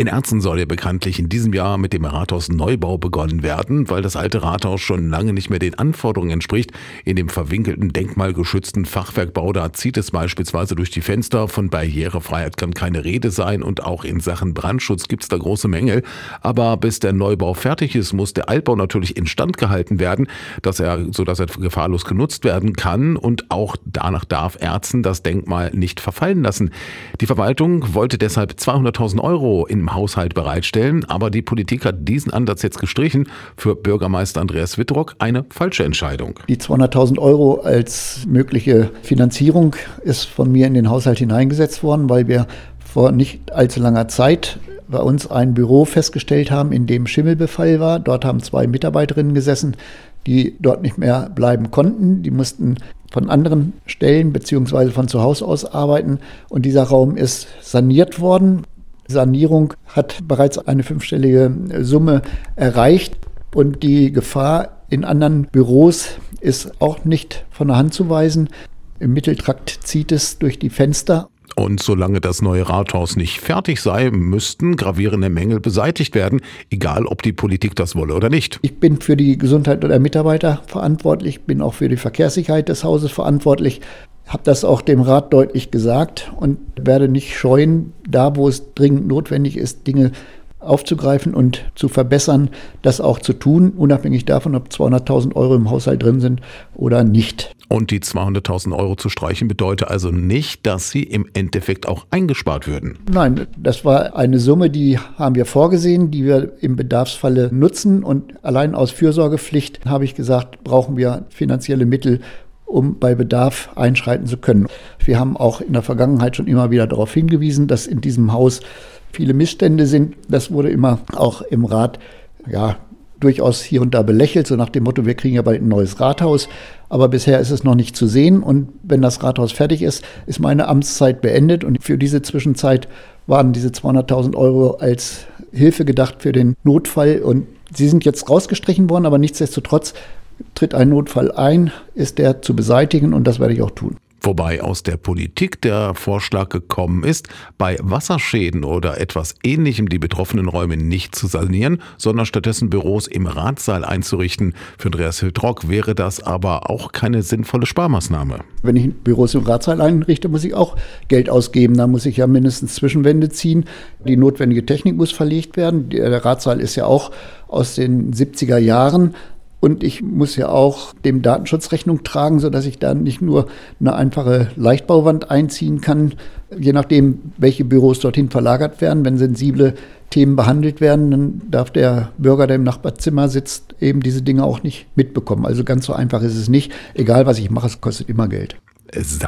In Erzen soll ja bekanntlich in diesem Jahr mit dem Rathausneubau begonnen werden, weil das alte Rathaus schon lange nicht mehr den Anforderungen entspricht. In dem verwinkelten, denkmalgeschützten Fachwerkbau, da zieht es beispielsweise durch die Fenster. Von Barrierefreiheit kann keine Rede sein und auch in Sachen Brandschutz gibt es da große Mängel. Aber bis der Neubau fertig ist, muss der Altbau natürlich instand gehalten werden, dass er, sodass er gefahrlos genutzt werden kann und auch danach darf Erzen das Denkmal nicht verfallen lassen. Die Verwaltung wollte deshalb 200.000 Euro Haushalt bereitstellen. Aber die Politik hat diesen Ansatz jetzt gestrichen. Für Bürgermeister Andreas Wittrock eine falsche Entscheidung. Die 200.000 Euro als mögliche Finanzierung ist von mir in den Haushalt hineingesetzt worden, weil wir vor nicht allzu langer Zeit bei uns ein Büro festgestellt haben, in dem Schimmelbefall war. Dort haben zwei Mitarbeiterinnen gesessen, die dort nicht mehr bleiben konnten. Die mussten von anderen Stellen bzw. von zu Hause aus arbeiten. Und dieser Raum ist saniert worden. Sanierung hat bereits eine fünfstellige Summe erreicht und die Gefahr in anderen Büros ist auch nicht von der Hand zu weisen. Im Mitteltrakt zieht es durch die Fenster. Und solange das neue Rathaus nicht fertig sei, müssten gravierende Mängel beseitigt werden, egal ob die Politik das wolle oder nicht. Ich bin für die Gesundheit der Mitarbeiter verantwortlich, bin auch für die Verkehrssicherheit des Hauses verantwortlich habe das auch dem Rat deutlich gesagt und werde nicht scheuen, da wo es dringend notwendig ist, Dinge aufzugreifen und zu verbessern, das auch zu tun, unabhängig davon, ob 200.000 Euro im Haushalt drin sind oder nicht. Und die 200.000 Euro zu streichen bedeutet also nicht, dass sie im Endeffekt auch eingespart würden. Nein, das war eine Summe, die haben wir vorgesehen, die wir im Bedarfsfalle nutzen. Und allein aus Fürsorgepflicht habe ich gesagt, brauchen wir finanzielle Mittel, um bei Bedarf einschreiten zu können. Wir haben auch in der Vergangenheit schon immer wieder darauf hingewiesen, dass in diesem Haus viele Missstände sind. Das wurde immer auch im Rat ja, durchaus hier und da belächelt, so nach dem Motto, wir kriegen ja bald ein neues Rathaus. Aber bisher ist es noch nicht zu sehen. Und wenn das Rathaus fertig ist, ist meine Amtszeit beendet. Und für diese Zwischenzeit waren diese 200.000 Euro als Hilfe gedacht für den Notfall. Und sie sind jetzt rausgestrichen worden, aber nichtsdestotrotz tritt ein Notfall ein, ist der zu beseitigen und das werde ich auch tun. Wobei aus der Politik der Vorschlag gekommen ist, bei Wasserschäden oder etwas Ähnlichem die betroffenen Räume nicht zu sanieren, sondern stattdessen Büros im Ratssaal einzurichten. Für Andreas Hildrock wäre das aber auch keine sinnvolle Sparmaßnahme. Wenn ich Büros im Ratssaal einrichte, muss ich auch Geld ausgeben. Da muss ich ja mindestens Zwischenwände ziehen. Die notwendige Technik muss verlegt werden. Der Ratssaal ist ja auch aus den 70er Jahren. Und ich muss ja auch dem Datenschutz Rechnung tragen, sodass ich da nicht nur eine einfache Leichtbauwand einziehen kann, je nachdem, welche Büros dorthin verlagert werden. Wenn sensible Themen behandelt werden, dann darf der Bürger, der im Nachbarzimmer sitzt, eben diese Dinge auch nicht mitbekommen. Also ganz so einfach ist es nicht. Egal, was ich mache, es kostet immer Geld.